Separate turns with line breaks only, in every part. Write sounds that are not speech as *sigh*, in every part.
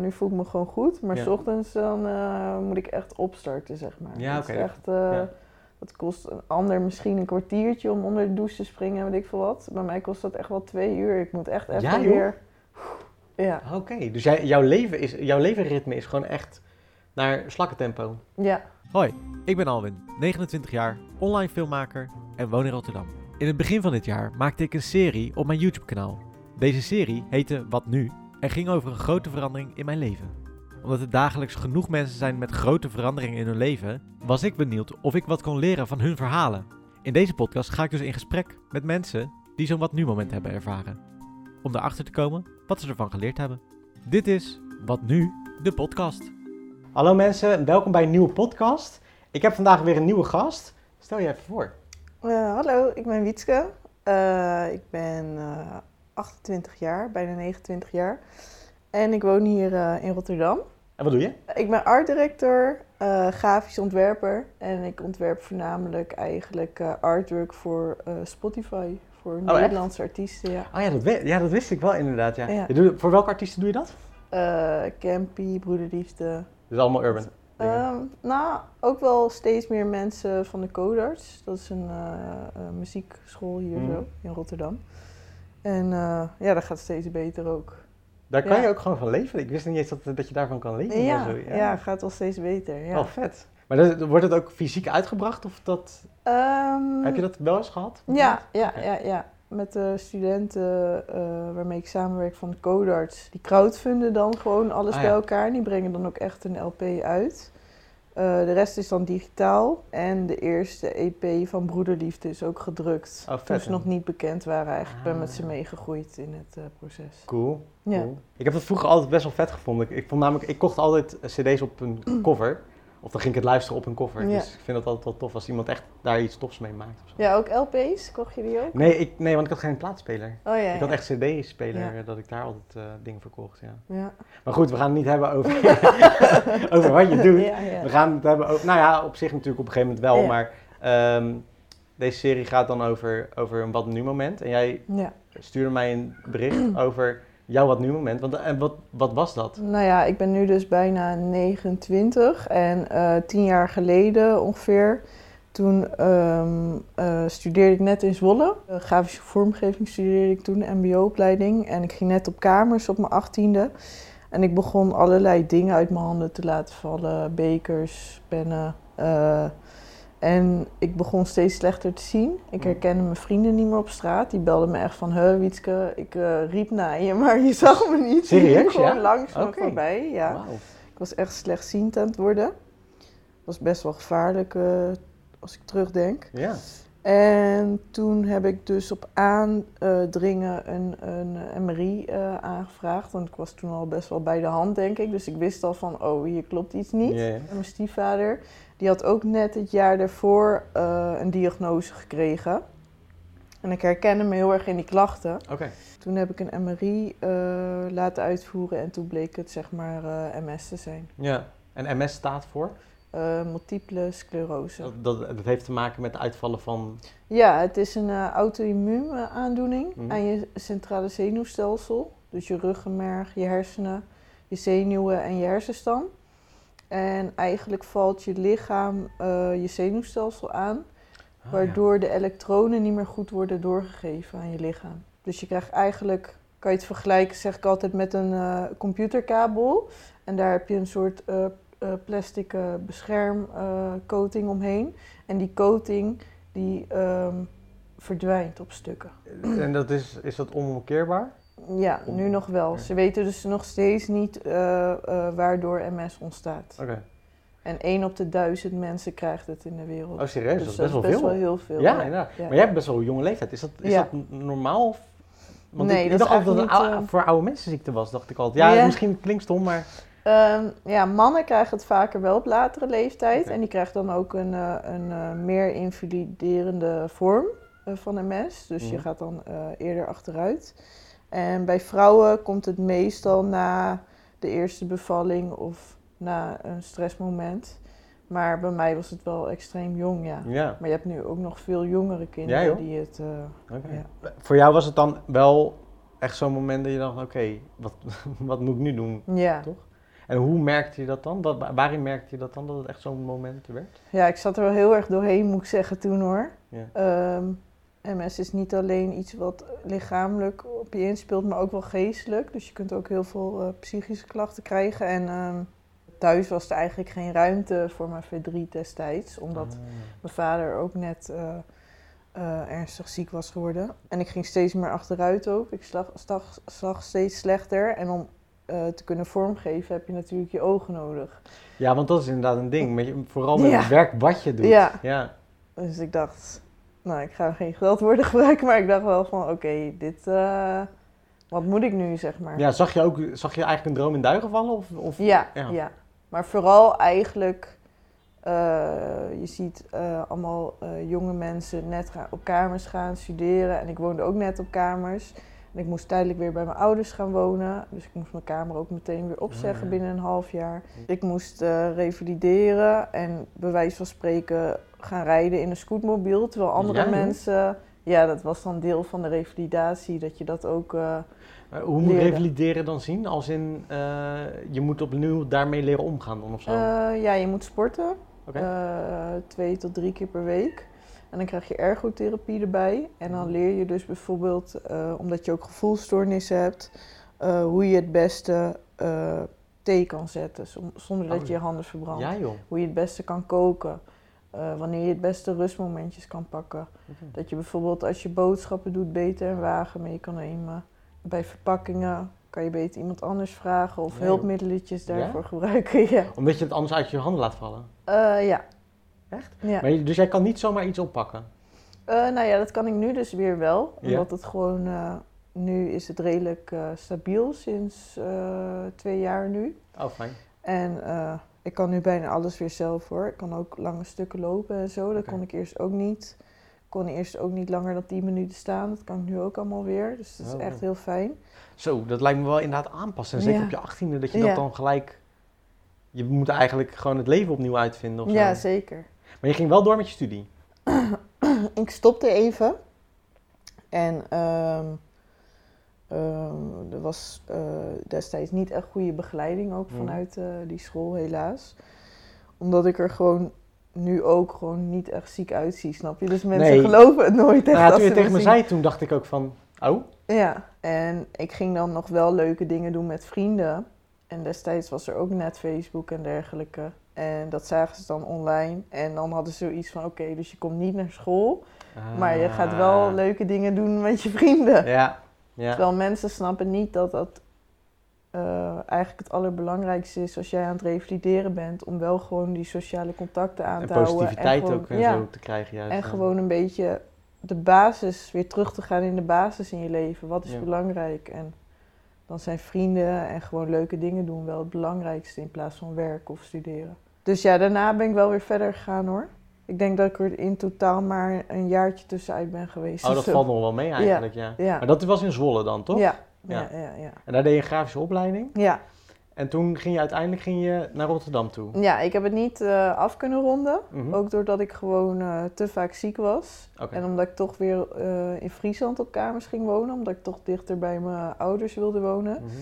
nu voel ik me gewoon goed. Maar
Ja.
s ochtends dan eh, moet ik echt opstarten, zeg maar.
Ja,
Dat
oké.
echt, eh,
Ja.
Dat kost een ander misschien een kwartiertje om onder de douche te springen en weet ik veel wat. Bij mij kost dat echt wel twee uur. Ik moet echt even
Ja, joh?
weer... Ja,
Oké, dus jij, jouw, leven is, jouw levenritme is gewoon echt naar slakkentempo.
ja.
Hoi, ik ben Alwin, 29 jaar, online filmmaker en woon in Rotterdam. In het begin van dit jaar maakte ik een serie op mijn YouTube-kanaal. Deze serie heette Wat Nu en ging over een grote verandering in mijn leven. Omdat er dagelijks genoeg mensen zijn met grote veranderingen in hun leven, was ik benieuwd of ik wat kon leren van hun verhalen. In deze podcast ga ik dus in gesprek met mensen die zo'n Wat Nu-moment hebben ervaren. Om erachter te komen wat ze ervan geleerd hebben. Dit is Wat Nu, de podcast.
Hallo mensen, welkom bij een nieuwe podcast. Ik heb vandaag weer een nieuwe gast. Stel je even voor.
Eh, hallo, ik ben Wietske. Eh, ik ben eh, 28 jaar, bijna 29 jaar. En ik woon hier eh, in Rotterdam.
En wat doe je?
Ik ben artdirector, eh grafisch ontwerper. En ik ontwerp voornamelijk eigenlijk eh, artwork voor Spotify. Voor
echt?
Nederlandse artiesten, ja.
Oh ja dat, ja, dat wist ik wel inderdaad. Ja.
Ja.
Je doet- voor welke artiesten doe je dat?
Campy, Broederliefde.
Dus allemaal urban.
Ehm, nou, ook wel steeds meer mensen van de Codarts. Dat is een muziekschool hier
Mhm.
zo in Rotterdam. En eh, ja, dat gaat steeds beter ook.
Daar kan
ja.
je ook gewoon van leven. Ik wist niet eens dat, dat je daarvan kan leven.
Ja,
of
ja.
zo. Ja.
gaat wel steeds beter. Ja.
Wel vet. Maar dat- wordt het ook fysiek uitgebracht? Of dat,
Ehm,
heb je dat wel eens gehad?
Ja, ja, ja, ja. Met de studenten eh, waarmee ik samenwerk van de Codarts. Die crowdfunden dan gewoon alles
Ah,
bij elkaar. Die brengen dan ook echt een LP uit. Eh, de rest is dan digitaal. En de eerste EP van Broederliefde is ook gedrukt.
Oh,
toen ze nog niet bekend waren eigenlijk. Ik ben met ze
Ah.
meegegroeid in het eh, proces.
Cool.
Ja.
cool. Ik heb dat vroeger altijd best wel vet gevonden. Ik, ik vond namelijk, ik kocht altijd cd's op een *clears throat* cover. Of dan ging ik het luisteren op een.
Ja.
Dus ik vind dat altijd wel tof als iemand echt daar iets tofs mee maakt. Of zo.
Ja, ook LP's? Kocht je die ook?
Nee, ik, nee, want ik had geen plaatspeler.
Oh ja.
Ik had echt cd-speler, dat ik daar altijd eh, dingen verkocht, ja.
Ja.
Maar goed, we gaan het niet hebben over, *laughs* over wat je doet. We gaan het hebben over, nou ja, op zich natuurlijk op een gegeven moment wel, maar ehm, deze serie gaat dan over, over een wat nu moment. En jij stuurde mij een bericht over jouw wat nu moment. Want, en wat, wat was dat?
Nou ja, ik ben nu dus bijna 29 en eh, tien jaar geleden ongeveer, toen ehm, eh, studeerde ik net in Zwolle. Eh, grafische vormgeving studeerde ik toen, mbo-opleiding. En ik ging net op kamers op mijn achttiende. En ik begon allerlei dingen uit mijn handen te laten vallen, bekers, pennen. En ik begon steeds slechter te zien. Ik herkende mijn vrienden niet meer op straat. Die belden me echt van, huh Wietske, ik eh, riep naar je, *laughs* maar je zag me niet.
Serieus,
gewoon
ja?
langs me voorbij, ja. Ik was echt slechtziend aan het worden. Was best wel gevaarlijk eh, als ik terugdenk.
Ja.
En toen heb ik dus op aandringen een, een MRI eh, aangevraagd. Want ik was toen al best wel bij de hand, denk ik. Dus ik wist al van, oh, hier klopt iets niet. En mijn stiefvader, die had ook net het jaar daarvoor eh, een diagnose gekregen. En ik herkende me heel erg in die klachten. Toen heb ik een MRI eh, laten uitvoeren en toen bleek het zeg maar MS te zijn.
Ja. En MS staat voor?
Eh, multiple sclerose.
Dat, dat, heeft te maken met uitvallen van...
Ja, het is een eh auto-immuun aandoening
Mhm.
aan je centrale zenuwstelsel. Dus je ruggenmerg, je hersenen, je zenuwen en je hersenstam. En eigenlijk valt je lichaam eh, je zenuwstelsel aan,
Ah,
waardoor de elektronen niet meer goed worden doorgegeven aan je lichaam. Dus je krijgt eigenlijk, kan je het vergelijken, zeg ik altijd, met een computerkabel. En daar heb je een soort plastic eh, beschermcoating omheen. En die coating die ehm, verdwijnt op stukken.
En dat is, is dat onomkeerbaar?
Ja, nu nog wel. Ze weten dus nog steeds niet eh, eh, waardoor MS ontstaat.
Oké.
En één op de duizend mensen krijgt het in de wereld.
Oh, serieus?
dus
dat is best wel veel.
heel veel.
Ja. Maar jij hebt best wel een jonge leeftijd. Is dat, is
Ja.
dat normaal? Want
Nee,
ik, ik
dat is
dacht altijd dat het voor oude mensen ziekte was, dacht ik altijd. Ja,
Ja.
misschien klinkt stom, maar...
Ehm, ja, mannen krijgen het vaker wel op latere leeftijd. En die krijgen dan ook een, eh, een eh, meer invaliderende vorm eh, van MS. Dus je
Mhm.
gaat dan eerder achteruit. En bij vrouwen komt het meestal na de eerste bevalling of na een stressmoment. Maar bij mij was het wel extreem jong, ja.
Ja,
Maar je hebt nu ook nog veel jongere kinderen
Ja,
die het...
oké.
ja.
Voor jou was het dan wel Echt zo'n moment dat je dacht, oké, wat, *laughs* wat moet ik nu doen?
Ja.
Toch? En hoe merkte je dat dan? Wat, waarin merkte je dat dan, dat het echt zo'n moment werd?
ja, ik zat er wel heel erg doorheen, moet ik zeggen, toen hoor.
Ja.
Ehm, MS is niet alleen iets wat lichamelijk op je inspeelt, maar ook wel geestelijk. Dus je kunt ook heel veel eh, psychische klachten krijgen. En ehm, thuis was er eigenlijk geen ruimte voor mijn verdriet destijds, omdat
Ah.
mijn vader ook net eh, eh, ernstig ziek was geworden. En ik ging steeds meer achteruit ook. Ik slag, zag, zag steeds slechter. En om eh, te kunnen vormgeven heb je natuurlijk je ogen nodig.
Ja, want dat is inderdaad een ding. Met je, vooral met
Ja.
het werk wat je doet.
Ja.
ja.
Dus ik dacht, nou, ik ga geen geldwoorden *laughs* gebruiken, maar ik dacht wel van, oké, dit, eh, wat moet ik nu, zeg maar.
Ja, zag je ook zag je eigenlijk een droom in duigen vallen? Of, of?
ja,
Ja.
ja. Maar vooral eigenlijk, eh, je ziet allemaal jonge mensen net gaan, op kamers gaan studeren. En ik woonde ook net op kamers. En ik moest tijdelijk weer bij mijn ouders gaan wonen. Dus ik moest mijn kamer ook meteen weer opzeggen
ja.
binnen een half jaar. Ik moest eh, revalideren en bij wijze van spreken gaan rijden in een scootmobiel. Terwijl andere
Ja,
mensen... Ja, dat was dan deel van de revalidatie. Dat je dat ook... eh,
hoe moet revalideren dan zien? Als in, eh, je moet opnieuw daarmee leren omgaan dan of zo?
ja, je moet sporten. Twee tot drie keer per week. En dan krijg je ergotherapie erbij. En dan leer je dus bijvoorbeeld, eh, omdat je ook gevoelsstoornissen hebt, eh, hoe je het beste eh, thee kan zetten zon- zonder dat
Oh,
je je handen verbrandt.
ja joh.
Hoe je het beste kan koken. wanneer je het beste rustmomentjes kan pakken.
Oké.
Dat je bijvoorbeeld als je boodschappen doet beter een wagen mee kan nemen. Bij verpakkingen kan je beter iemand anders vragen of
Ja, Ja?
daarvoor gebruiken. *laughs* Ja.
Omdat je het anders uit je handen laat vallen.
Ja.
Echt?
Ja.
Maar dus jij kan niet zomaar iets oppakken?
Eh, nou ja, dat kan ik nu dus weer wel.
Ja.
Omdat het gewoon, eh, nu is het redelijk eh, stabiel sinds twee jaar nu.
Oh, fijn.
En ik kan nu bijna alles weer zelf hoor. Ik kan ook lange stukken lopen en zo. Dat kon ik eerst ook niet. Ik kon eerst ook niet langer dan 10 minuten staan. Dat kan ik nu ook allemaal weer. Dus dat is
Oh.
echt heel fijn.
Zo, dat lijkt me wel inderdaad aanpassen. En zeker
Ja.
op je achttiende, dat je dat dan gelijk... Je moet eigenlijk gewoon het leven opnieuw uitvinden of zo.
Ja, zeker.
Maar je ging wel door met je studie? *clears throat*
ik stopte even. En ehm, ehm, er was eh, destijds niet echt goede begeleiding ook
Mhm.
vanuit eh, die school, helaas. Omdat ik er gewoon nu ook gewoon niet echt ziek uitzie, snap je? Dus mensen
Nee.
geloven het nooit echt
Nou, ja,
als
toen je tegen me
zien.
zei, toen dacht ik ook van... Oh,
Ja, en ik ging dan nog wel leuke dingen doen met vrienden. En destijds was er ook net Facebook en dergelijke. En dat zagen ze dan online. En dan hadden ze zoiets van, oké, dus je komt niet naar school... Maar je gaat wel
Ah.
leuke dingen doen met je vrienden.
Ja, ja.
Terwijl mensen snappen niet dat dat eh, eigenlijk het allerbelangrijkste is als jij aan het revalideren bent. Om wel gewoon die sociale contacten aan
En
te houden.
positiviteit
gewoon-
ook en
ja,
zo te krijgen juist.
En gewoon een beetje de basis, weer terug te gaan in de basis in je leven. Wat is
Ja.
belangrijk? En dan zijn vrienden en gewoon leuke dingen doen wel het belangrijkste in plaats van werken of studeren. Dus ja, daarna ben ik wel weer verder gegaan hoor. Ik denk dat ik er in totaal maar een jaartje tussenuit ben geweest.
Oh, dat
zo.
valt nog wel mee eigenlijk, ja.
Ja.
Maar dat was in Zwolle dan, toch?
Ja,
Ja.
ja, ja.
En daar deed je een grafische opleiding.
Ja,
En toen ging je uiteindelijk ging je naar Rotterdam toe.
ja ik heb het niet eh, af kunnen ronden.
Mhm.
Ook doordat ik gewoon eh, te vaak ziek was. En omdat ik toch weer eh, in Friesland op kamers ging wonen. Omdat ik toch dichter bij mijn ouders wilde wonen.
Mhm.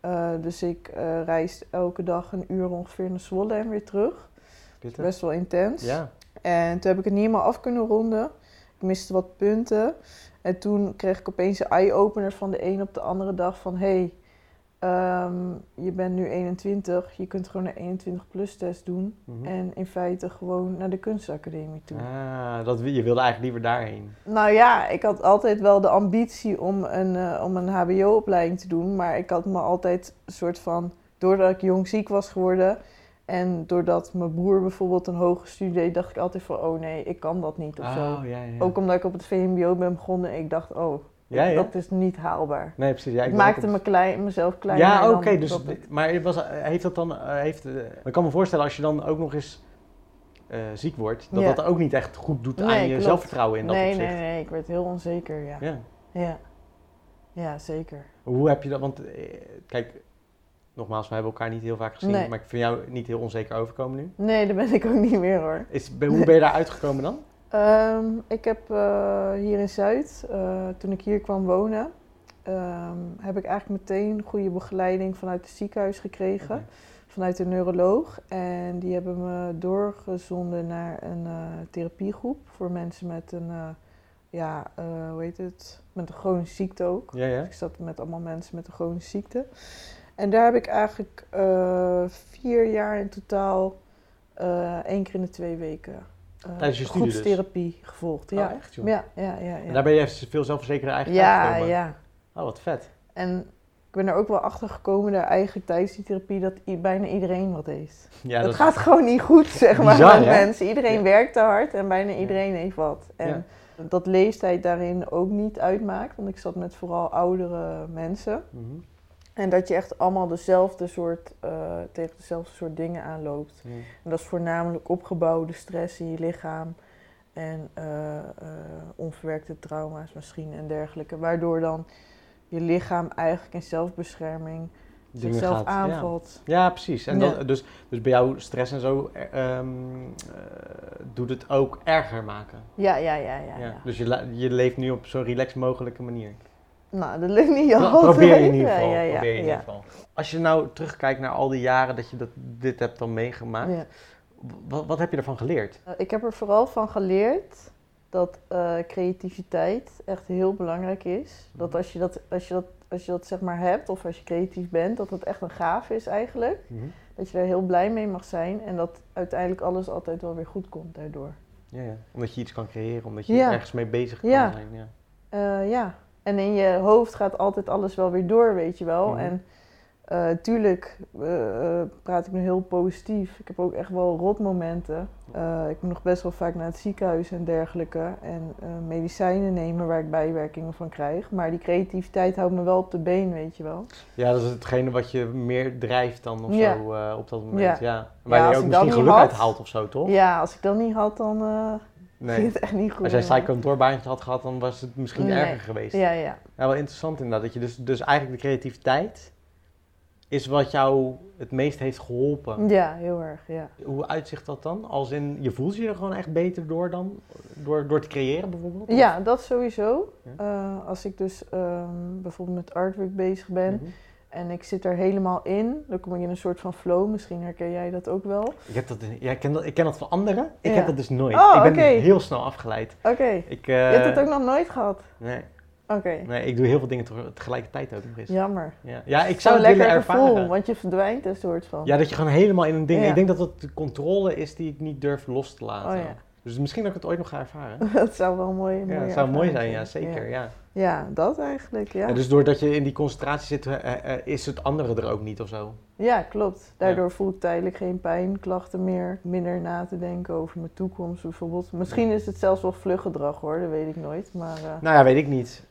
Eh, dus ik eh reisde elke dag een uur ongeveer naar Zwolle en weer terug.
Pittig.
Best wel intens.
Ja.
En toen heb ik het niet helemaal af kunnen ronden. Ik miste wat punten. En toen kreeg ik opeens een eye-opener van de een op de andere dag van... hey, ehm, je bent nu 21, je kunt gewoon een 21-plus test doen.
Mhm.
En in feite gewoon naar de kunstacademie toe.
Ah, dat, je wilde eigenlijk liever daarheen.
Nou ja, ik had altijd wel de ambitie om een, eh, om een hbo-opleiding te doen. Maar ik had me altijd een soort van... Doordat ik jong ziek was geworden... En doordat mijn broer bijvoorbeeld een hoge studie deed... dacht ik altijd van, oh nee, ik kan dat niet of zo.
Oh, ja, ja.
Ook omdat ik op het VMBO ben begonnen en ik dacht, oh,
Ja, ja.
dat is niet haalbaar.
Nee, precies. Ja,
ik maakte me klein, mezelf kleiner.
Ja, oké. dus,
dat het-
maar het was, heeft dat dan... eh, heeft, eh, ik kan me voorstellen als je dan ook nog eens eh, ziek wordt... dat
Ja.
dat ook niet echt goed doet aan je
klopt.
zelfvertrouwen in dat
nee,
opzicht.
nee, nee, ik werd heel onzeker, ja.
Ja.
Ja, ja zeker.
Hoe heb je dat? Want kijk, nogmaals, we hebben elkaar niet heel vaak gezien,
Nee.
maar ik vind jou niet heel onzeker overkomen nu.
Nee, dat ben ik ook niet meer hoor.
Is, hoe ben je daar uitgekomen dan?
Ehm, ik heb eh, hier in Zuid, eh, toen ik hier kwam wonen, ehm, heb ik eigenlijk meteen goede begeleiding vanuit het ziekenhuis gekregen. Vanuit de neuroloog. En die hebben me doorgezonden naar een eh, therapiegroep voor mensen met een, ja, hoe heet het? Met een chronische ziekte ook.
Ja, ja.
Ik zat met allemaal mensen met een chronische ziekte. En daar heb ik eigenlijk vier jaar in totaal, één keer in de twee weken,
Tijdens je studie dus?
gevolgd. Ja.
Oh, echt joh?
Ja, ja, ja.
En
ja.
daar ben je veel zelfverzekerde eigen
ja, ja.
Oh, wat vet.
En ik ben er ook wel achter gekomen daar eigenlijk tijdens die therapie dat bijna iedereen wat heeft. *laughs*
Ja,
het gaat gewoon niet goed, zeg maar,
Bizar,
met
hè?
mensen. Iedereen
Ja.
werkt te hard en bijna
Ja.
iedereen heeft wat. En
Ja.
dat leeftijd daarin ook niet uitmaakt, want ik zat met vooral oudere mensen.
Mhm.
En dat je echt allemaal dezelfde soort, eh, tegen dezelfde soort dingen aanloopt. En dat is voornamelijk opgebouwde stress in je lichaam en eh, eh, onverwerkte trauma's misschien en dergelijke. Waardoor dan je lichaam eigenlijk in zelfbescherming
Dingen
zichzelf
gaat- ja.
aanvalt.
Ja, precies. En
Ja.
dan, dus, dus bij jou stress en zo eh, ehm, eh, doet het ook erger maken.
Ja, ja, ja, ja.
Dus je, je leeft nu op zo'n relaxed mogelijke manier.
Nou, dat lukt niet altijd.
Probeer je in ieder geval.
Ja, ja, ja,
probeer je in ieder geval. Als je nou terugkijkt naar al die jaren dat je dat, dit hebt dan meegemaakt,
Ja.
wat, wat heb je ervan geleerd?
Eh, Ik heb er vooral van geleerd dat eh, creativiteit echt heel belangrijk is. Dat als je dat, als je dat, als je dat zeg maar hebt, of als je creatief bent, dat het echt een gave is eigenlijk.
Mhm.
Dat je daar heel blij mee mag zijn en dat uiteindelijk alles altijd wel weer goed komt daardoor.
Ja, ja. Omdat je iets kan creëren, omdat je
Ja.
ergens mee bezig kan
Ja.
zijn. Ja.
Eh, ja, en in je hoofd gaat altijd alles wel weer door, weet je wel.
Mhm.
En eh, tuurlijk eh, eh, praat ik nu heel positief. Ik heb ook echt wel rotmomenten. Ik moet nog best wel vaak naar het ziekenhuis en dergelijke. En medicijnen nemen waar ik bijwerkingen van krijg. Maar die creativiteit houdt me wel op de been, weet je wel.
ja, dat is hetgene wat je meer drijft dan of
Ja.
zo op dat moment.
Ja.
Ja. Waar je ook misschien geluk uit haalt of zo, toch?
Ja, als ik dat niet had, dan
Nee.
het echt niet goed.
Als jij een doorbaantje had gehad, dan was het misschien
Nee.
erger geweest.
Ja, ja.
Ja, wel interessant inderdaad. Dat je dus, dus eigenlijk de creativiteit is wat jou het meest heeft geholpen.
Ja, heel erg, ja.
Hoe uitzicht dat dan? Als in, je voelt je er gewoon echt beter door dan? Door, door te creëren bijvoorbeeld?
Ja, dat sowieso.
Ja.
Eh, als ik dus ehm, bijvoorbeeld met artwork bezig ben
Mhm.
En ik zit er helemaal in, dan kom ik in een soort van flow. Misschien herken jij dat ook wel.
Ik, heb dat, ja, ik, ken dat, ik ken dat van anderen. Ik
Ja.
heb dat dus nooit.
Oh,
ik ben heel snel afgeleid.
Oké,
Ik, eh,
je hebt het ook nog nooit gehad?
nee,
Oké,
nee, ik doe heel veel dingen te- tegelijkertijd ook nog eens.
jammer.
Ja, ja ik zou het willen
lekker
ervaren.
gevoel, want je verdwijnt een soort van.
Ja, dat je gewoon helemaal in een ding...
Ja.
Ik denk dat dat de controle is die ik niet durf los te laten.
Oh ja.
Dus misschien dat ik het ooit nog ga ervaren. *laughs*
dat zou wel mooi
Ja,
mooie
dat zou mooi zijn, ja, zeker.
Ja.
Ja.
Ja, dat eigenlijk, ja.
Ja, dus doordat je in die concentratie zit, eh, eh, is het andere er ook niet of zo?
Ja, klopt. Daardoor voel ik tijdelijk geen pijnklachten meer. Minder na te denken over mijn toekomst bijvoorbeeld. Misschien is het zelfs wel vluggedrag hoor, dat weet ik nooit. Maar eh,
Nou ja, weet ik niet.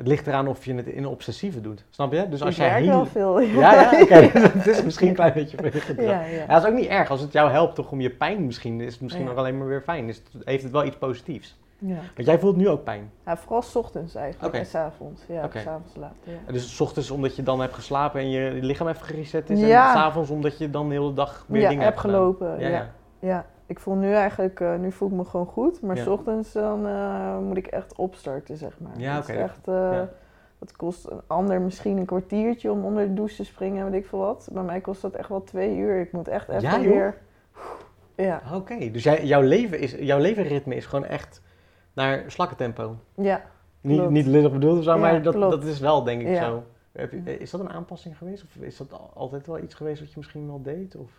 Het ligt eraan of je het in obsessieve doet. Snap je? Dus als
ik
jij
werk
heel...
wel veel.
Ja, *laughs* ja, oké. *laughs* het is misschien een klein beetje vluggedrag.
ja,
Ja. dat is ook niet erg. Als het jou helpt toch om je pijn misschien, is het misschien nog alleen maar weer fijn. Dus het- heeft het wel iets positiefs.
ja.
Want jij voelt nu ook pijn.
Ja, vooral 's ochtends eigenlijk en 's avonds. Ja,
Oké.
s avonds later. Ja.
Dus 's ochtends omdat je dan hebt geslapen en je lichaam even gereset is.
Ja.
En s'avonds omdat je dan de hele dag weer
ja,
dingen
heb
hebt
gelopen.
Ja,
Ja,
ja.
ja. Ik voel nu eigenlijk, eh, nu voel ik me gewoon goed. Maar
Ja.
s ochtends dan eh, moet ik echt opstarten, zeg maar.
Ja, oké.
echt, eh,
Ja.
Dat kost een ander misschien een kwartiertje om onder de douche te springen, weet ik veel wat. Bij mij kost dat echt wel twee uur. Ik moet echt even
Ja,
weer... Ja,
Oké, dus jij, jouw, leven is, jouw levenritme is gewoon echt naar slakkentempo.
ja.
Niet, niet lullig bedoeld of zo, maar dat,
klopt.
dat is wel denk ik zo. Heb je, is dat een aanpassing geweest? Of is dat al- altijd wel iets geweest wat je misschien wel deed? Of?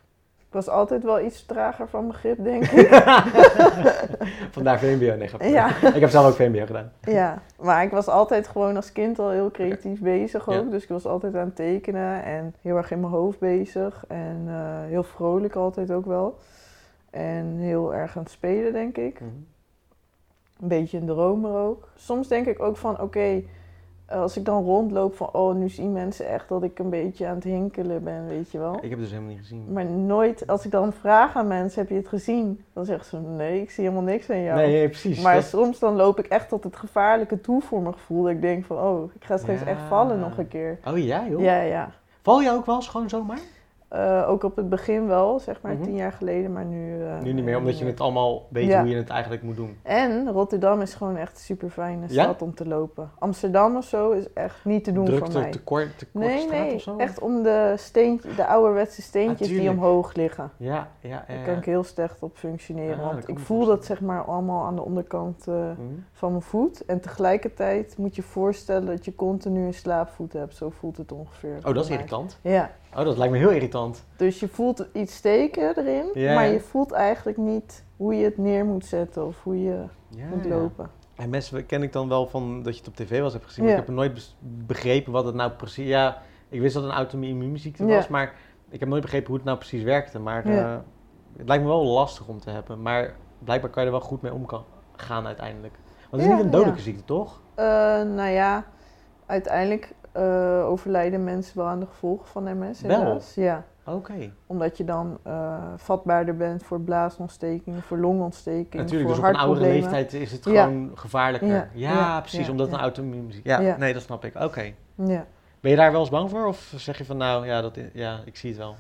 Ik was altijd wel iets trager van begrip, denk ik. *laughs*
Vandaar VMBO, nee, grapje.
Ja. *laughs*
Ik heb zelf ook VMBO gedaan.
Ja, maar ik was altijd gewoon als kind al heel creatief bezig ook.
Ja.
Dus ik was altijd aan het tekenen en heel erg in mijn hoofd bezig. En eh, heel vrolijk altijd ook wel. En heel erg aan het spelen, denk ik.
Mhm.
Een beetje een dromer ook. Soms denk ik ook van, oké, als ik dan rondloop van, oh, nu zien mensen echt dat ik een beetje aan het hinkelen ben, weet je wel.
Ik heb het dus helemaal niet gezien.
Maar nooit, als ik dan vraag aan mensen, heb je het gezien? Dan zeggen ze, nee, ik zie helemaal niks aan jou.
Nee, nee, precies.
Maar
Dat-
soms dan loop ik echt tot het gevaarlijke toe voor mijn gevoel. Dat ik denk van, oh, ik ga straks
Ja.
echt vallen nog een keer.
Oh ja, joh.
Ja, ja.
Val je ook wel eens gewoon zomaar?
Eh, ook op het begin wel, zeg maar
Mhm.
tien jaar geleden, maar nu... eh,
Nu niet meer, omdat je het allemaal weet
Ja.
hoe je het eigenlijk moet doen.
En Rotterdam is gewoon echt een super fijne
Ja?
stad om te lopen. Amsterdam of zo is echt niet te doen voor mij.
te kort, te kort
Nee,
straat
nee,
of zo?
echt om de, steentje, de ouderwetse steentjes die omhoog liggen.
Ja, ja, ja.
Daar kan ik heel slecht op functioneren. Want ik voel dat zeg maar allemaal aan de onderkant eh,
Mhm.
van mijn voet. En tegelijkertijd moet je voorstellen dat je continu een slaapvoet hebt. Zo voelt het ongeveer.
Oh, dat is irritant.
Ja,
Oh, dat lijkt me heel irritant.
dus je voelt iets steken erin, maar je voelt eigenlijk niet hoe je het neer moet zetten of hoe je moet lopen.
En mensen ken ik dan wel van dat je het op tv was hebt gezien. Maar ik heb nooit begrepen wat het nou precies... Ja, ik wist dat het een auto-immuunziekte was, maar ik heb nooit begrepen hoe het nou precies werkte. Maar eh, het lijkt me wel lastig om te hebben. Maar blijkbaar kan je er wel goed mee om kan gaan uiteindelijk. Want het is niet een dodelijke ziekte, toch?
Eh, nou ja, uiteindelijk eh, overlijden mensen wel aan de gevolgen van MS
Wel?
helaas. Ja,
Oké.
omdat je dan eh, vatbaarder bent voor blaasontstekingen, voor longontsteking,
Natuurlijk,
voor
dus op een oudere leeftijd is het
Ja.
gewoon gevaarlijker. Ja,
Ja, ja,
precies, omdat een auto-immuunziekte ja, nee, dat snap ik. Oké.
Ja.
Ben je daar wel eens bang voor? Of zeg je van, nou, ja, dat, ja ik zie het wel.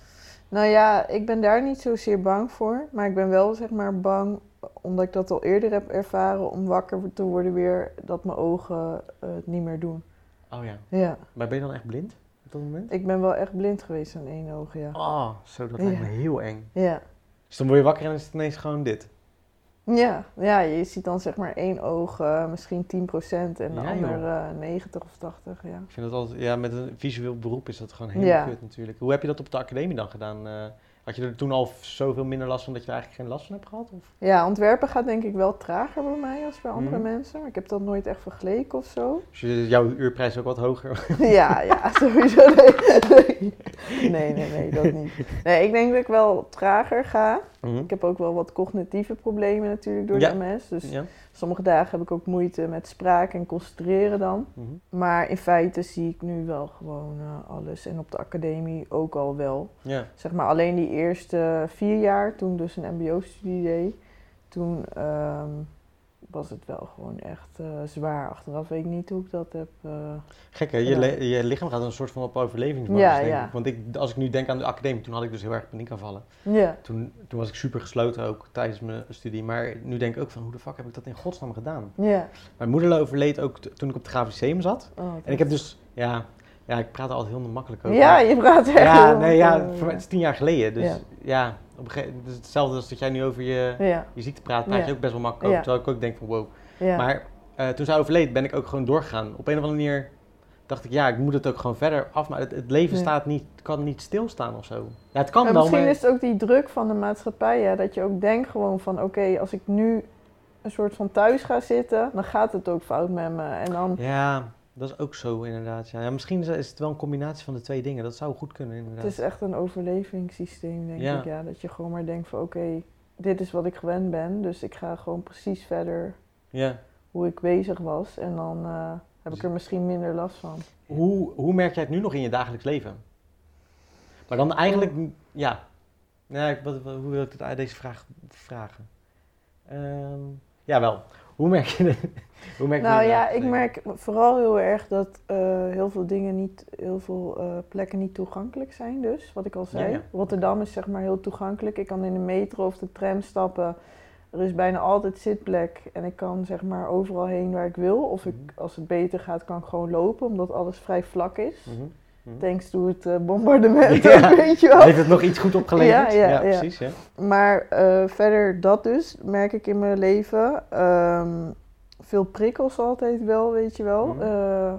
Nou ja, ik ben daar niet zozeer bang voor, maar ik ben wel zeg maar bang, omdat ik dat al eerder heb ervaren, om wakker te worden weer dat mijn ogen eh, het niet meer doen.
Oh ja.
Ja,
Maar ben je dan echt blind op dat moment?
ik ben wel echt blind geweest aan één oog, ja.
Oh, zo, dat lijkt me heel eng.
Ja.
Dus dan word je wakker en is het ineens gewoon dit.
Ja, ja, je ziet dan zeg maar één oog eh, misschien 10% en de
Ja,
ander
joh.
eh 90 of 80, ja.
Ik vind het altijd, ja, met een visueel beroep is dat gewoon heel
Ja.
kut natuurlijk. Hoe heb je dat op de academie dan gedaan? Eh, had je er toen al zoveel minder last van dat je er eigenlijk geen last van hebt gehad? Of?
Ja, ontwerpen gaat denk ik wel trager bij mij als bij andere
Mhm.
mensen, maar ik heb dat nooit echt vergeleken of zo.
Dus je- jouw uurprijs is ook wat hoger? *laughs*
ja, ja, *laughs* sowieso. Nee, nee, nee, nee, dat niet. Nee, ik denk dat ik wel trager ga.
Mhm.
Ik heb ook wel wat cognitieve problemen natuurlijk door
Ja.
de MS. Dus
Ja.
sommige dagen heb ik ook moeite met spraak en concentreren dan.
Mhm.
Maar in feite zie ik nu wel gewoon eh, alles. En op de academie ook al wel.
ja.
Zeg maar alleen die eerste vier jaar, toen dus een mbo-studie deed, toen ehm, was het wel gewoon echt eh, zwaar. Achteraf weet ik niet hoe ik dat heb. eh,
Gek hè, je, je lichaam gaat een soort van op overlevingsmodus
Ja.
Want ik, als ik nu denk aan de academie, toen had ik dus heel erg paniekaanvallen.
ja,
Toen, toen was ik super gesloten ook tijdens mijn studie. Maar nu denk ik ook van, hoe de fuck heb ik dat in godsnaam gedaan?
ja.
Mijn moeder overleed ook toen ik op het Grafisch Museum zat.
Oh,
En ik heb dus, ja, ja ik praat er altijd heel makkelijk over.
Ja, je praat echt
Ja,
heel
nee, ja, voor mij, het is tien jaar geleden. Dus Ja. Op een gegeven, het is hetzelfde als dat jij nu over je,
Ja,
je ziekte praat, praat je ook best wel makkelijk over. Terwijl ik ook denk van wow. Maar eh, toen zij overleed, ben ik ook gewoon doorgegaan. Op een of andere manier dacht ik, ja, ik moet het ook gewoon verder af. Maar het, het leven staat niet, kan niet stilstaan of zo. Ja, het kan wel,
misschien
maar...
is het ook die druk van de maatschappij, dat je ook denkt gewoon van oké, als ik nu een soort van thuis ga zitten, dan gaat het ook fout met me. En dan,
Ja, dat is ook zo inderdaad. Ja. Ja, misschien is het wel een combinatie van de twee dingen. Dat zou goed kunnen inderdaad.
het is echt een overlevingssysteem, denk
Ja.
ik. Ja, dat je gewoon maar denkt van oké, dit is wat ik gewend ben, dus ik ga gewoon precies verder
Ja.
hoe ik bezig was. En dan eh, heb ik er misschien minder last van.
Hoe, hoe merk jij het nu nog in je dagelijks leven? Maar dan eigenlijk, ja. Ik- wat, wat- hoe wil ik dit, deze vraag vragen? Ehm ja, wel. Hoe merk je *laughs* hoe merk het
Nou
je
ja, ik merk vooral heel erg dat eh, heel veel dingen niet, heel veel eh, plekken niet toegankelijk zijn. Dus wat ik al zei,
Ja, ja.
Rotterdam is zeg maar heel toegankelijk. Ik kan in de metro of de tram stappen. Er is bijna altijd zitplek en ik kan zeg maar overal heen waar ik wil. Of ik,
Mhm.
als het beter gaat, kan ik gewoon lopen, omdat alles vrij vlak is.
Mhm.
Thanks to het eh, bombardement, *laughs*
Ja.
weet je wel.
Heeft het nog iets goed opgeleverd?
Ja, ja,
precies. Ja.
Maar eh, verder dat dus, merk ik in mijn leven. Ehm, veel prikkels altijd wel, weet je wel,
Mhm.
eh,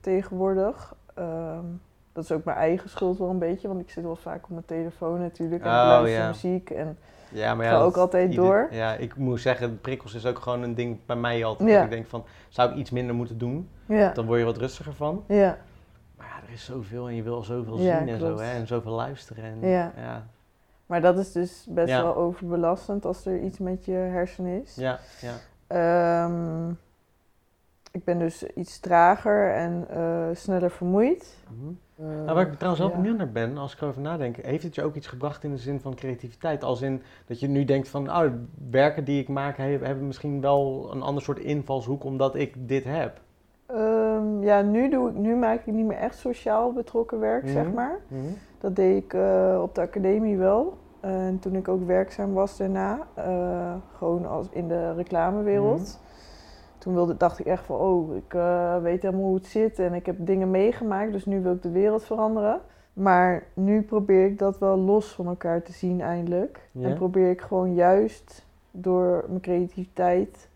tegenwoordig. Ehm, dat is ook mijn eigen schuld wel een beetje, want ik zit wel vaak op mijn telefoon natuurlijk en
Oh,
luister
ja.
muziek. En
Ja, maar
Ga
ja,
ook altijd
ieder-
door.
Ja, ik moet zeggen, prikkels is ook gewoon een ding bij mij altijd.
Ja.
Ik denk van, zou ik iets minder moeten doen? Dan word je wat rustiger van.
ja,
Maar ja, er is zoveel en je wil zoveel
Ja,
zien en zo, hè. En zoveel luisteren. En,
Ja.
ja.
maar dat is dus best wel overbelastend als er iets met je hersenen is.
Ja, ja.
Ehm, ik ben dus iets trager en eh, sneller vermoeid.
Mhm.
Eh,
Nou, waar ik trouwens wel benieuwd naar ben, als ik erover nadenk, heeft het je ook iets gebracht in de zin van creativiteit? Als in dat je nu denkt van, oh, werken die ik maak he- hebben misschien wel een ander soort invalshoek omdat ik dit heb.
Ehm, ja, nu, doe ik, nu maak ik niet meer echt sociaal betrokken werk, zeg
Mhm.
maar.
Mhm.
Dat deed ik eh, op de academie wel. En toen ik ook werkzaam was daarna, eh, gewoon als in de reclamewereld.
Mhm.
Toen wilde, dacht ik echt van, oh, ik eh, weet helemaal hoe het zit en ik heb dingen meegemaakt, dus nu wil ik de wereld veranderen. Maar nu probeer ik dat wel los van elkaar te zien eindelijk. En probeer ik gewoon juist door mijn creativiteit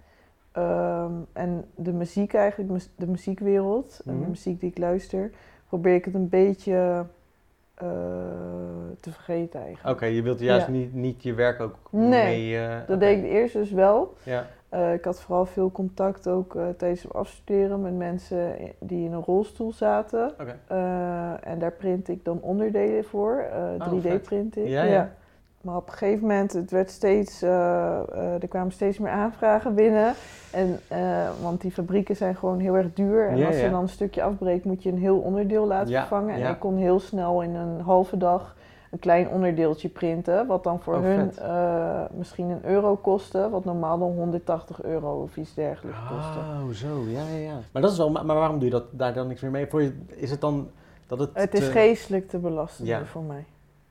ehm, en de muziek eigenlijk, de muziekwereld en
Mhm.
de muziek die ik luister, probeer ik het een beetje eh, te vergeten eigenlijk.
Oké, je wilt juist
Ja.
niet, niet je werk ook
Nee,
mee... eh,
Dat deed ik eerst dus wel.
Ja.
Eh, ik had vooral veel contact ook tijdens het afstuderen met mensen die in een rolstoel zaten. Eh, en daar print ik dan onderdelen voor. eh,
Oh,
3D
vet.
print ik.
Ja, ja.
Maar op een gegeven moment, het werd steeds, eh, eh, er kwamen steeds meer aanvragen binnen. En, eh, want die fabrieken zijn gewoon heel erg duur. En
Ja,
als je
ja.
dan een stukje afbreekt, moet je een heel onderdeel laten
Ja,
vervangen. En ik kon heel snel in een halve dag een klein onderdeeltje printen. Wat dan voor
Oh,
hun misschien een euro kostte. Wat normaal dan 180 euro of iets dergelijks kostte.
Oh, zo, ja, ja, ja. Maar, dat is wel, maar waarom doe je dat, daar dan niks meer mee? Voor je, is het dan dat het...
Het is
te-
geestelijk te belasten voor mij.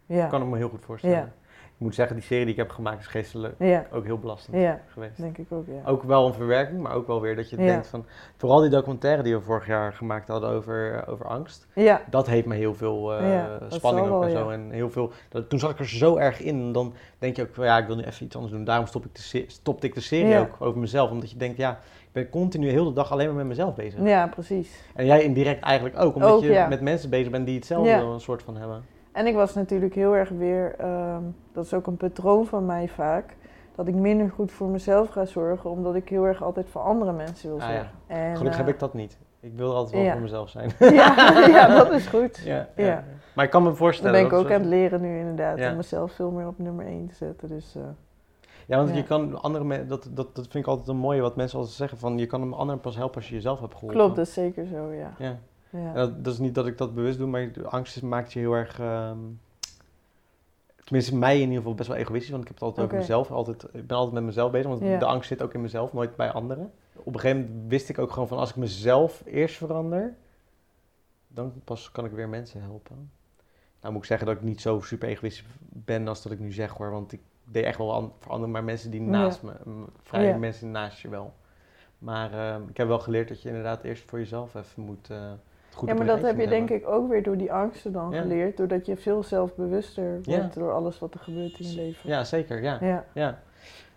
Ja,
kan ik me heel goed voorstellen. Ik moet zeggen, die serie die ik heb gemaakt is geestelijk
ja,
ook heel belastend
ja,
geweest.
denk ik ook, ja.
Ook wel een verwerking, maar ook wel weer dat je
Ja.
denkt van... Vooral die documentaire die we vorig jaar gemaakt hadden over, over angst.
Ja,
Dat heeft me heel veel eh,
dat
spanning ook en zo. En heel veel, dat, toen zat ik er zo erg in. En dan denk je ook, van, ja, ik wil nu even iets anders doen. Daarom stop ik de stopte ik de serie ook over mezelf. Omdat je denkt, ja, ik ben continu heel de dag alleen maar met mezelf bezig.
ja, precies.
En jij indirect eigenlijk ook. Omdat
Ook,
je met mensen bezig bent die hetzelfde een soort van hebben.
En ik was natuurlijk heel erg weer, ehm, dat is ook een patroon van mij vaak, dat ik minder goed voor mezelf ga zorgen, omdat ik heel erg altijd voor andere mensen wil
Ah, ja.
zorgen. En,
Gelukkig heb
eh,
ik dat niet. Ik wil altijd wel
ja.
voor mezelf zijn. *laughs*
ja, ja, dat is goed.
ja. Maar ik kan me
Dan
voorstellen...
ben ik ook aan het leren nu inderdaad, om mezelf veel meer op nummer 1 te zetten. Dus, eh,
Ja, want je kan andere mensen, dat, dat, dat vind ik altijd een mooie wat mensen altijd zeggen, van je kan een ander pas helpen als je jezelf hebt geholpen.
klopt, dat is zeker zo, ja.
Ja. dat, dat is niet dat ik dat bewust doe, maar angst maakt je heel erg, ehm, tenminste mij in ieder geval best wel egoïstisch, want ik heb het altijd over mezelf, altijd, ik ben altijd met mezelf bezig, want
Ja.
de angst zit ook in mezelf, nooit bij anderen. Op een gegeven moment wist ik ook gewoon van als ik mezelf eerst verander, dan pas kan ik weer mensen helpen. Nou moet ik zeggen dat ik niet zo super egoïstisch ben als dat ik nu zeg hoor, want ik deed echt wel an- voor anderen, maar mensen die
Ja.
naast me, m- vrij
Ja.
mensen naast je wel. Maar ehm, ik heb wel geleerd dat je inderdaad eerst voor jezelf even moet... eh, goed
ja, maar dat heb je denk ik ook weer door die angsten dan
Ja.
geleerd, doordat je veel zelfbewuster
Ja.
wordt door alles wat er gebeurt in je leven.
Ja, zeker, ja.
ja.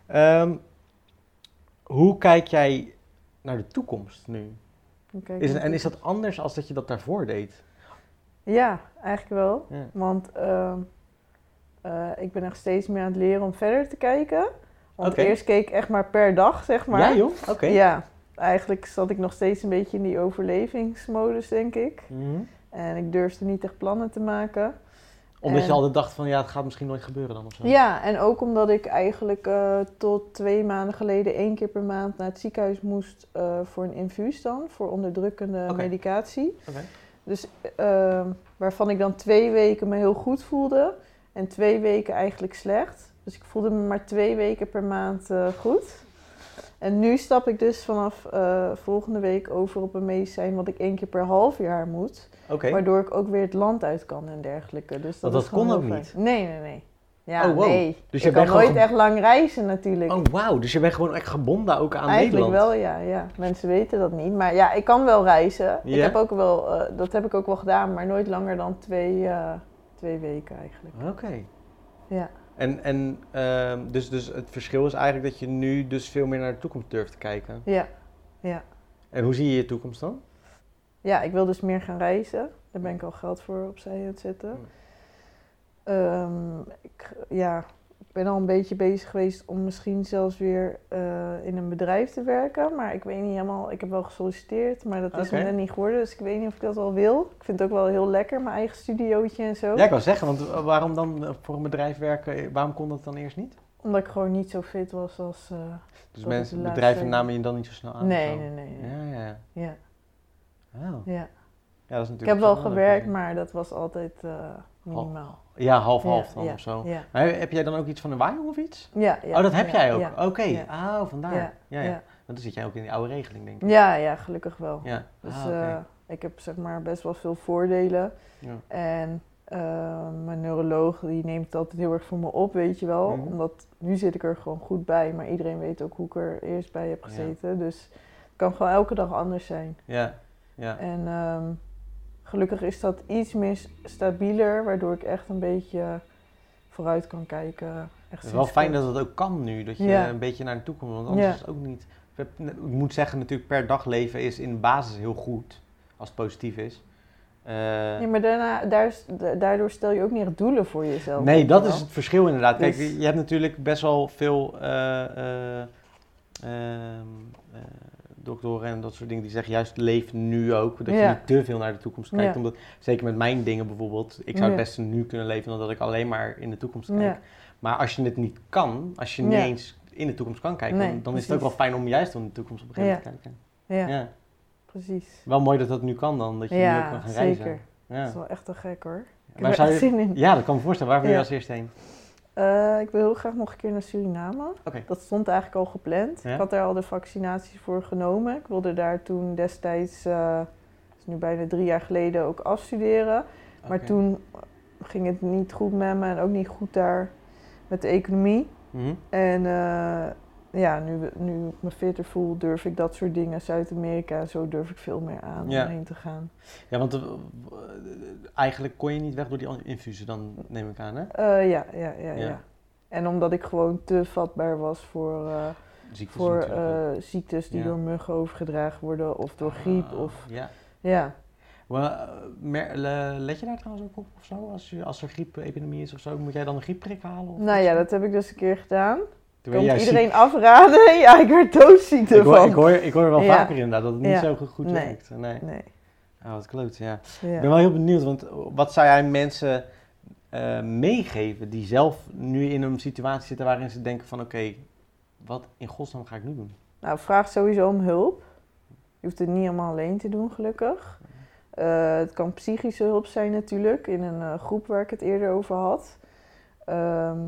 Ehm, hoe kijk jij naar de toekomst nu? Is het, en is dat anders als dat je dat daarvoor deed?
Ja, eigenlijk wel. Want ehm, eh, ik ben echt steeds meer aan het leren om verder te kijken. Want eerst keek ik echt maar per dag, zeg maar.
Ja joh? Oké.
Ja, eigenlijk zat ik nog steeds een beetje in die overlevingsmodus, denk ik.
Mhm.
En ik durfde niet echt plannen te maken.
Omdat je altijd dacht van ja, het gaat misschien nooit gebeuren dan of zo.
Ja, en ook omdat ik eigenlijk eh, tot twee maanden geleden één keer per maand naar het ziekenhuis moest eh, voor een infuus dan, voor onderdrukkende medicatie. Dus ehm, waarvan ik dan twee weken me heel goed voelde en twee weken eigenlijk slecht. Dus ik voelde me maar twee weken per maand eh, goed. En nu stap ik dus vanaf eh, volgende week over op een medicijn wat ik één keer per half jaar moet. Waardoor ik ook weer het land uit kan en dergelijke. Dus dat,
Want dat kon ook
fijn.
niet?
Nee, nee, nee. Ja,
Oh, wow.
nee.
Dus
ik
je
kan
bent
nooit
gewoon
echt lang reizen natuurlijk.
Oh wauw, dus je bent gewoon echt gebonden ook aan
Eigenlijk
Nederland.
wel, ja, ja. Mensen weten dat niet. Maar ja, ik kan wel reizen. Ik heb ook wel, eh, dat heb ik ook wel gedaan, maar nooit langer dan twee, eh, twee weken eigenlijk.
Oké.
Ja.
En, en ehm, dus, dus het verschil is eigenlijk dat je nu dus veel meer naar de toekomst durft te kijken.
Ja, ja.
En hoe zie je je toekomst dan?
Ja, ik wil dus meer gaan reizen. Daar ben ik al geld voor opzij aan het zetten.
Hmm.
Ehm, ik, ja, ben al een beetje bezig geweest om misschien zelfs weer eh, in een bedrijf te werken. Maar ik weet niet helemaal, ik heb wel gesolliciteerd, maar dat is me net niet geworden. Dus ik weet niet of ik dat wel wil. Ik vind het ook wel heel lekker, mijn eigen studiootje en zo.
Ja, ik wou zeggen, want waarom dan eh, voor een bedrijf werken? eh, Waarom kon dat dan eerst niet?
Omdat ik gewoon niet zo fit was als...
Dus mensen, bedrijven namen je dan niet zo snel aan?
nee, nee, nee, nee.
Ja, ja, ja.
Ja,
Oh.
ja.
Ja, dat is natuurlijk
Ik heb wel gewerkt, maar dat was altijd minimaal.
Ja, half-half
Ja,
dan
ja,
of zo.
Ja,
Maar heb jij dan ook iets van een waaijong of iets?
ja, ja.
oh, dat heb jij ook? Oké, oh, vandaar. Ja,
Ja.
Want dan zit jij ook in die oude regeling, denk ik.
Ja, ja, gelukkig wel.
Ja.
Dus
Ah,
eh, ik heb zeg maar best wel veel voordelen.
Ja.
En eh, mijn neuroloog die neemt het altijd heel erg voor me op, weet je wel.
Mhm.
Omdat nu zit ik er gewoon goed bij, maar iedereen weet ook hoe ik er eerst bij heb gezeten. Dus het kan gewoon elke dag anders zijn.
Ja, ja.
En ehm, gelukkig is dat iets meer stabieler, waardoor ik echt een beetje vooruit kan kijken. Echt
Het is wel fijn dat het ook kan nu, dat je
Ja.
een beetje naar de toe komt, want anders
Ja.
is het ook niet... Ik moet zeggen, natuurlijk per dag leven is in de basis heel goed, als het positief is. Eh,
Ja, maar daarna, daardoor stel je ook echt doelen voor jezelf.
nee, dat is het verschil inderdaad. Kijk,
Dus-
je hebt natuurlijk best wel veel eh, eh, ehm, eh, doktoren en dat soort dingen die zeggen juist leef nu ook. Dat je niet te veel naar de toekomst kijkt.
Ja.
Omdat, zeker met mijn dingen bijvoorbeeld, ik zou het beste nu kunnen leven dan dat ik alleen maar in de toekomst kijk. Maar als je het niet kan, als je niet eens in de toekomst kan kijken,
Nee,
dan, dan is het ook wel fijn om juist in de toekomst op een gegeven moment te kijken.
Ja,
Ja.
precies.
Wel mooi dat dat nu kan dan, dat je nu ook kan gaan
zeker.
reizen.
Dat
Ja.
is wel echt te gek hoor. Ik heb er echt zin in.
ja, dat kan me voorstellen. Waar wil je als eerste heen?
Eh, ik wil heel graag nog een keer naar Suriname. Dat stond eigenlijk al gepland.
Ja?
Ik had daar al de vaccinaties voor genomen. Ik wilde daar toen destijds, dat is nu bijna drie jaar geleden, ook afstuderen. Maar toen ging het niet goed met me en ook niet goed daar met de economie.
Mhm.
En eh, ja, nu, nu ik me fitter voel, durf ik dat soort dingen. Zuid-Amerika, zo durf ik veel meer aan
Ja.
om heen te gaan.
Ja, want eh, eh, eigenlijk kon je niet weg door die infusen, dan neem ik aan, hè?
Eh, ja, ja, ja,
Ja.
ja, En omdat ik gewoon te vatbaar was voor,
Ziektes
voor ziektes die
Ja.
door muggen overgedragen worden of door griep.
Ah,
Of,
Ja.
ja.
Let je daar trouwens ook op of zo? Als, je, als er griepepidemie is of zo, moet jij dan een griepprik halen? Of
Nou ja, dat heb ik dus een keer gedaan.
Toen
kan iedereen afraden. *laughs* Ja, ik werd doodziek
ziek. Ik hoor,
ervan.
ik, hoor, ik hoor wel
Ja.
vaker inderdaad dat het niet zo goed
Nee.
werkt. Nee.
Nee.
Oh, wat kloot, ja. Ik ben wel heel benieuwd, want wat zou jij mensen eh, meegeven die zelf nu in een situatie zitten waarin ze denken van oké, wat in godsnaam ga ik nu doen?
Nou, vraag sowieso om hulp. Je hoeft het niet allemaal alleen te doen, gelukkig. Eh, het kan psychische hulp zijn natuurlijk, in een eh, groep waar ik het eerder over had. Ehm,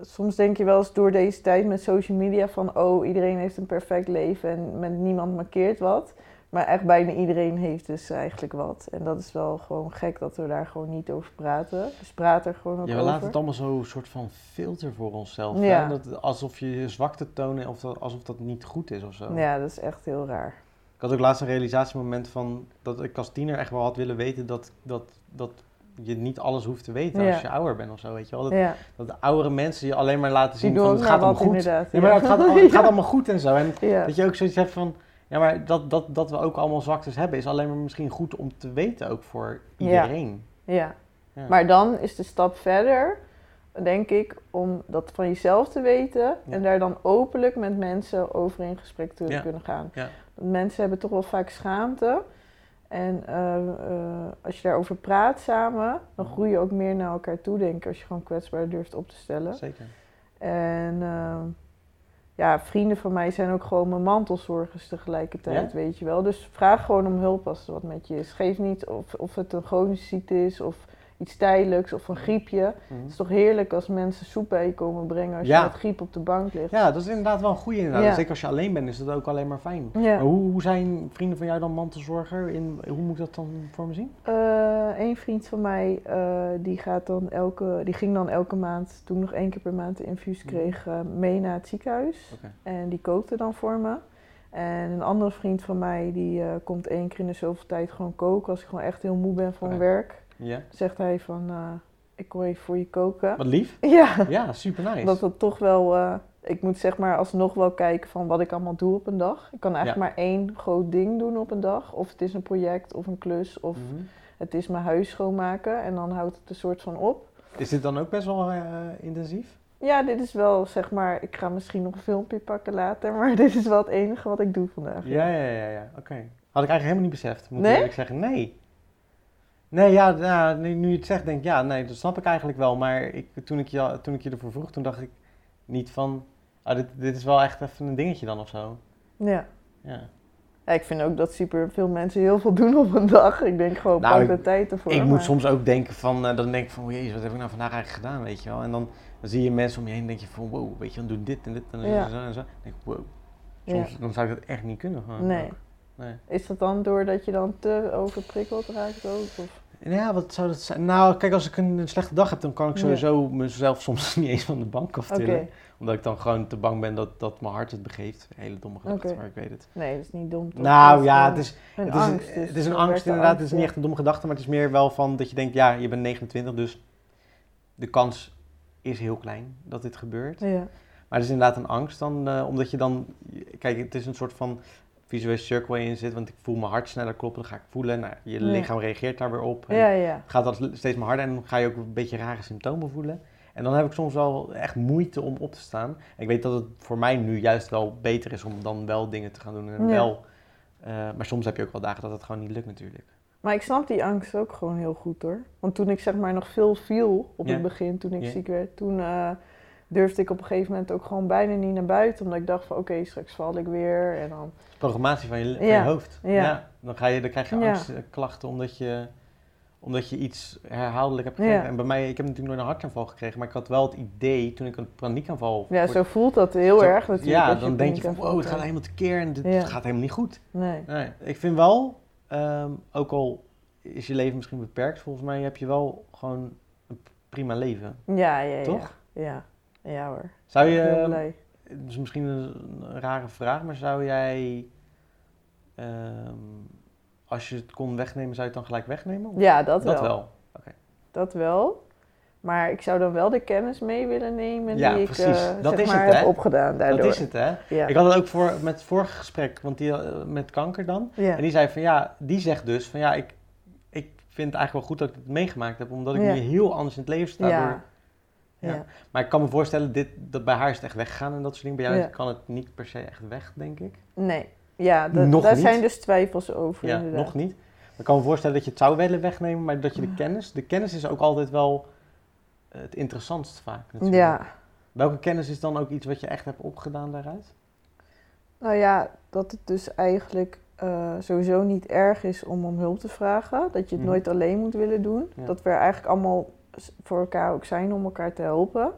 soms denk je wel eens door deze tijd met social media van... oh, iedereen heeft een perfect leven en met niemand markeert wat. Maar echt bijna iedereen heeft dus eigenlijk wat. En dat is wel gewoon gek dat we daar gewoon niet over praten. Dus praat er gewoon ook
Ja, we
over.
laten het allemaal zo een soort van filter voor onszelf.
Ja.
Dat, alsof je je zwakte tonen of dat, alsof dat niet goed is of zo.
Ja, dat is echt heel raar.
Ik had ook laatst een realisatiemoment van dat ik als tiener echt wel had willen weten dat, dat, dat je niet alles hoeft te weten
Ja.
als je ouder bent of zo. Weet je wel? Dat,
Ja,
dat de oudere mensen je alleen maar laten zien van
ook
het gaat allemaal goed.
inderdaad.
Ja, maar het gaat, *laughs* het gaat allemaal goed en zo. En dat je ook zoiets hebt van, ja, maar dat, dat, dat we ook allemaal zwaktes hebben, is alleen maar misschien goed om te weten, ook voor iedereen.
Ja.
Ja.
Maar dan is de stap verder, denk ik, om dat van jezelf te weten en daar dan openlijk met mensen over in gesprek te kunnen gaan.
Ja.
Want Mensen hebben toch wel vaak schaamte. En eh, eh, als je daarover praat samen, dan groei je ook meer naar elkaar toe, denk ik, als je gewoon kwetsbaar durft op te stellen.
Zeker.
En eh, ja, vrienden van mij zijn ook gewoon mijn mantelzorgers tegelijkertijd,
Ja?
weet je wel. Dus vraag gewoon om hulp als er wat met je is. Geef niet of, of het een chronische ziekte is of iets tijdelijks of een griepje.
Mhm.
Het is toch heerlijk als mensen soep bij je komen brengen als
Ja.
je met griep op de bank ligt.
Ja, dat is inderdaad wel een goede inderdaad.
Ja.
Zeker als je alleen bent, is dat ook alleen maar fijn.
Ja.
Maar hoe, hoe zijn vrienden van jou dan mantelzorger? In, hoe moet ik dat dan voor me zien?
een Eh, vriend van mij, eh, die, gaat dan elke, die ging dan elke maand, toen ik nog één keer per maand de infuus
Mhm.
kreeg, mee naar het ziekenhuis. En die kookte dan voor me. En een andere vriend van mij, die eh, komt één keer in de zoveel tijd gewoon koken. Als ik gewoon echt heel moe ben van werk,
Ja.
zegt hij van, eh, ik kom even voor je koken.
Wat lief. *laughs*
Ja,
Ja, super nice.
dat het toch wel... eh, ik moet zeg maar alsnog wel kijken van wat ik allemaal doe op een dag. Ik kan eigenlijk
Ja.
maar één groot ding doen op een dag. Of het is een project of een klus of
Mhm.
het is mijn huis schoonmaken. En dan houdt het een soort van op.
Is dit dan ook best wel eh, intensief?
Ja, dit is wel zeg maar... Ik ga misschien nog een filmpje pakken later. *laughs* Maar dit is wel het enige wat ik doe vandaag.
Ja, ja, ja, ja. Oké. Had ik eigenlijk helemaal niet beseft, moet
Nee?
ik eerlijk zeggen. Nee. Nee, ja, ja nu, nu je het zegt, denk ik, ja, nee, dat snap ik eigenlijk wel. Maar ik, toen, ik je, toen ik je ervoor vroeg, toen dacht ik niet van, ah, dit, dit is wel echt even een dingetje dan of zo.
Ja.
Ja.
Ja, ik vind ook dat super veel mensen heel veel doen op een dag. Ik denk gewoon,
Nou,
pak
ik-
de tijd ervoor.
ik moet soms ook denken van, eh, dan denk ik van, oh jezus, wat heb ik nou vandaag eigenlijk gedaan, weet je wel. En dan, dan zie je mensen om je heen en denk je van, wow, weet je, dan doen dit en dit en
Ja.
zo en zo. Dan denk ik, wow, soms dan zou ik dat echt niet kunnen. Gewoon.
Nee.
Nee.
Is dat dan doordat je dan te overprikkeld raakt ook? Of?
Ja, wat zou dat zijn? Nou, kijk, als ik een, een slechte dag heb, dan kan ik
Ja.
sowieso mezelf soms *laughs* niet eens van de bank aftillen. Omdat ik dan gewoon te bang ben dat, dat mijn hart het begeeft. Hele domme gedachte, maar ik weet het.
nee, dat is niet dom. toch?
Nou ja, het is,
een
het is,
angst.
een,
dus
het is een angst inderdaad. Het is niet echt een domme gedachte, maar het is meer wel van dat je denkt, ja, je bent 29, dus de kans is heel klein dat dit gebeurt.
Ja,
Maar het is inderdaad een angst dan, eh, omdat je dan, kijk, het is een soort van visuele circle je in zit, want ik voel mijn hart sneller kloppen, dan ga ik voelen, nou, je lichaam reageert daar weer op. En
ja, ja.
gaat dat steeds maar harder en dan ga je ook een beetje rare symptomen voelen. En dan heb ik soms wel echt moeite om op te staan. En ik weet dat het voor mij nu juist wel beter is om dan wel dingen te gaan doen en
Ja.
wel. eh, maar soms heb je ook wel dagen dat het gewoon niet lukt natuurlijk.
Maar ik snap die angst ook gewoon heel goed hoor. Want toen ik zeg maar nog veel viel op
Ja.
het begin, toen ik
Ja.
ziek werd, toen eh, durfde ik op een gegeven moment ook gewoon bijna niet naar buiten. Omdat ik dacht van oké, straks val ik weer. En dan,
Het programmatie van je, van je hoofd.
Ja.
Dan, ga je, dan krijg je
Ja.
angstklachten omdat je, omdat je iets herhaaldelijk hebt gekregen. En bij mij, ik heb natuurlijk nooit een hartaanval gekregen, maar ik had wel het idee toen ik een paniekaanval...
ja, zo voelt dat heel
Zo-
erg natuurlijk.
Ja, dan denk je van, wow, het gaat helemaal tekeer en dit
Ja.
gaat helemaal niet goed.
Nee.
Nee, ik vind wel, ehm, ook al is je leven misschien beperkt, volgens mij heb je wel gewoon een prima leven.
Ja, ja, ja.
Toch?
Ja, ja hoor.
Zou je,
heel blij.
het is misschien een, rare vraag, maar zou jij, ehm, als je het kon wegnemen, zou je het dan gelijk wegnemen? Of-
Ja, dat,
dat
wel.
wel.
Dat wel. Maar ik zou dan wel de kennis mee willen nemen
Ja,
die ik
precies.
eh,
Dat
zeg
is
maar
het,
heb opgedaan daardoor.
Dat is het, hè?
Ja.
Ik had het ook voor, met het vorige gesprek, want die, eh, met kanker dan.
ja.
En die zei van, ja, die zegt dus van, ja, ik, ik vind het eigenlijk wel goed dat ik het meegemaakt heb, omdat ik nu heel anders in het leven sta.
ja.
door-
Ja.
Maar ik kan me voorstellen, dit, dat bij haar is het echt weggegaan en dat soort dingen. Bij jou kan het niet per se echt weg, denk ik.
Nee. Ja, daar
niet?
zijn dus twijfels over
Ja,
inderdaad.
nog niet. Ik kan me voorstellen dat je het zou willen wegnemen, maar dat je de kennis... De kennis is ook altijd wel eh, het interessantst vaak natuurlijk.
Ja.
Welke kennis is dan ook iets wat je echt hebt opgedaan daaruit?
Nou ja, dat het dus eigenlijk eh, sowieso niet erg is om om hulp te vragen. Dat je het
Mhm.
nooit alleen moet willen doen.
Ja.
Dat we er eigenlijk allemaal voor elkaar ook zijn om elkaar te helpen.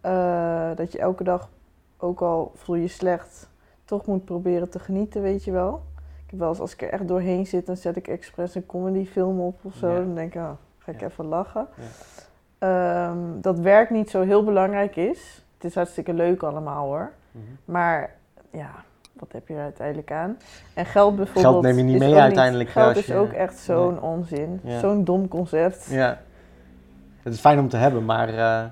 Eh, dat je elke dag, ook al voel je slecht, toch moet proberen te genieten, weet je wel. Ik heb wel eens, als ik er echt doorheen zit, dan zet ik expres een comedyfilm op of zo.
Ja.
Dan denk ik, oh, ga ik
Ja.
even lachen.
Ja.
Ehm, dat werk niet zo heel belangrijk is. Het is hartstikke leuk allemaal hoor.
Mhm.
Maar ja, wat heb je er uiteindelijk aan? En geld bijvoorbeeld.
Geld neem je niet mee uiteindelijk,
Geld
als
is
je-
ook echt zo'n onzin. Zo'n dom concept. Ja.
Ja. Het is fijn om te hebben, maar... eh,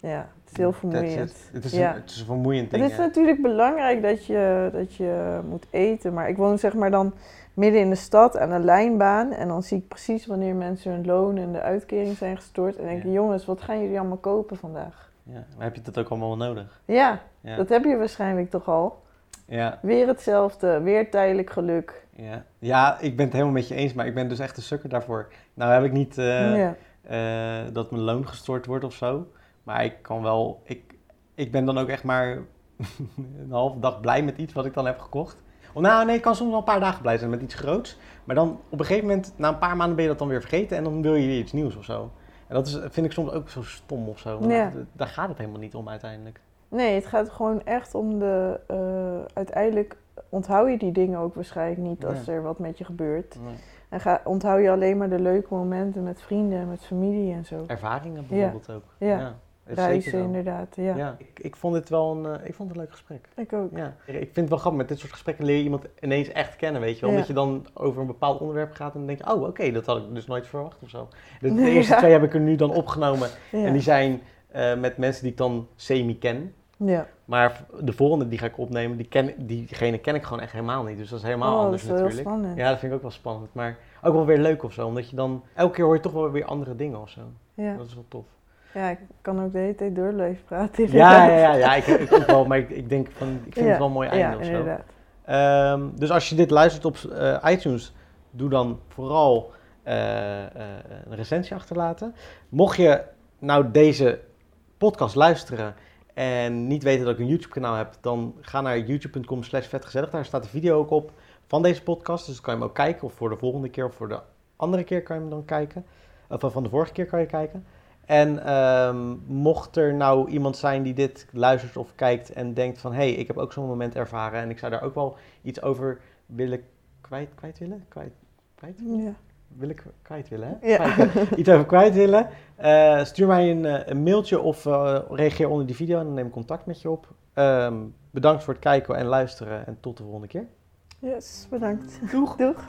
het is heel vermoeiend.
Het is,
Ja.
een, het is een vermoeiend
Het
ding.
is
hè.
natuurlijk belangrijk dat je, dat je moet eten. Maar ik woon zeg maar dan midden in de stad aan een lijnbaan. En dan zie ik precies wanneer mensen hun loon en de uitkering zijn gestort. En denk ik,
Ja.
jongens, wat gaan jullie allemaal kopen vandaag?
Ja. Maar heb je dat ook allemaal wel nodig?
Ja,
Ja.
dat heb je waarschijnlijk toch al.
Ja.
Weer hetzelfde, weer tijdelijk geluk.
Ja. ja, ik ben het helemaal met je eens, maar ik ben dus echt een sukker daarvoor. Nou heb ik niet eh,
ja.
Eh, dat mijn loon gestort wordt of zo. Maar ik kan wel, ik, ik ben dan ook echt maar *laughs* een halve dag blij met iets wat ik dan heb gekocht. Of nou nee, ik kan soms wel een paar dagen blij zijn met iets groots. Maar dan op een gegeven moment, na een paar maanden ben je dat dan weer vergeten en dan wil je weer iets nieuws of zo. En dat is, vind ik soms ook zo stom of zo. want
Ja.
dat- daar gaat het helemaal niet om uiteindelijk.
Nee, het gaat gewoon echt om de. eh, uiteindelijk onthoud je die dingen ook waarschijnlijk niet als
Ja.
er wat met je gebeurt.
Nee.
En ga, onthoud je alleen maar de leuke momenten met vrienden en met familie en zo.
Ervaringen bijvoorbeeld ook.
Ja.
is
Reizen inderdaad, ja.
Ja, ik, ik vond het wel een, eh, ik vond het een leuk gesprek.
Ik ook.
Ja, ik vind het wel grappig. Met dit soort gesprekken leer je iemand ineens echt kennen, weet je wel.
Ja.
Omdat je dan over een bepaald onderwerp gaat en dan denk je, oh oké, dat had ik dus nooit verwacht of zo. De, *laughs* eerste
ja.
twee heb ik er nu dan opgenomen
Ja.
en die zijn eh, met mensen die ik dan semi ken.
ja.
Maar de volgende die ga ik opnemen, die ken, diegene ken ik gewoon echt helemaal niet. Dus dat is helemaal
oh, dat
anders
is wel heel
natuurlijk.
spannend.
Ja, dat vind ik ook wel spannend. Maar ook wel weer leuk of zo. Omdat je dan, elke keer hoor je toch wel weer andere dingen of zo.
Ja.
Dat is wel tof.
ja, ik kan ook de hele tijd door blijven praten.
Ja, ja, ja, *laughs* ja ik, ik ook wel. Maar ik, ik denk van, ik vind
Ja,
het wel een mooi einde
Ja,
of zo.
inderdaad.
Ehm, dus als je dit luistert op eh, iTunes, doe dan vooral eh, eh, een recensie achterlaten. Mocht je nou deze podcast luisteren en niet weten dat ik een YouTube kanaal heb, dan ga naar youtube.com slash vetgezellig. Daar staat de video ook op van deze podcast. Dus dan kan je hem ook kijken. Of voor de volgende keer of voor de andere keer kan je hem dan kijken. Of eh, van de vorige keer kan je kijken. En ehm, mocht er nou iemand zijn die dit luistert of kijkt en denkt van... hé, hey, ik heb ook zo'n moment ervaren en ik zou daar ook wel iets over willen kwijt, kwijt willen? Kwijt, kwijt?
Ja.
Wil ik kwijt willen, hè?
Ja.
Kwijt- iets over kwijt willen, eh, stuur mij een, eh, een mailtje of eh, reageer onder die video en dan neem ik contact met je op. Ehm, bedankt voor het kijken en luisteren en tot de volgende keer.
Yes, bedankt.
Doeg!
Doeg.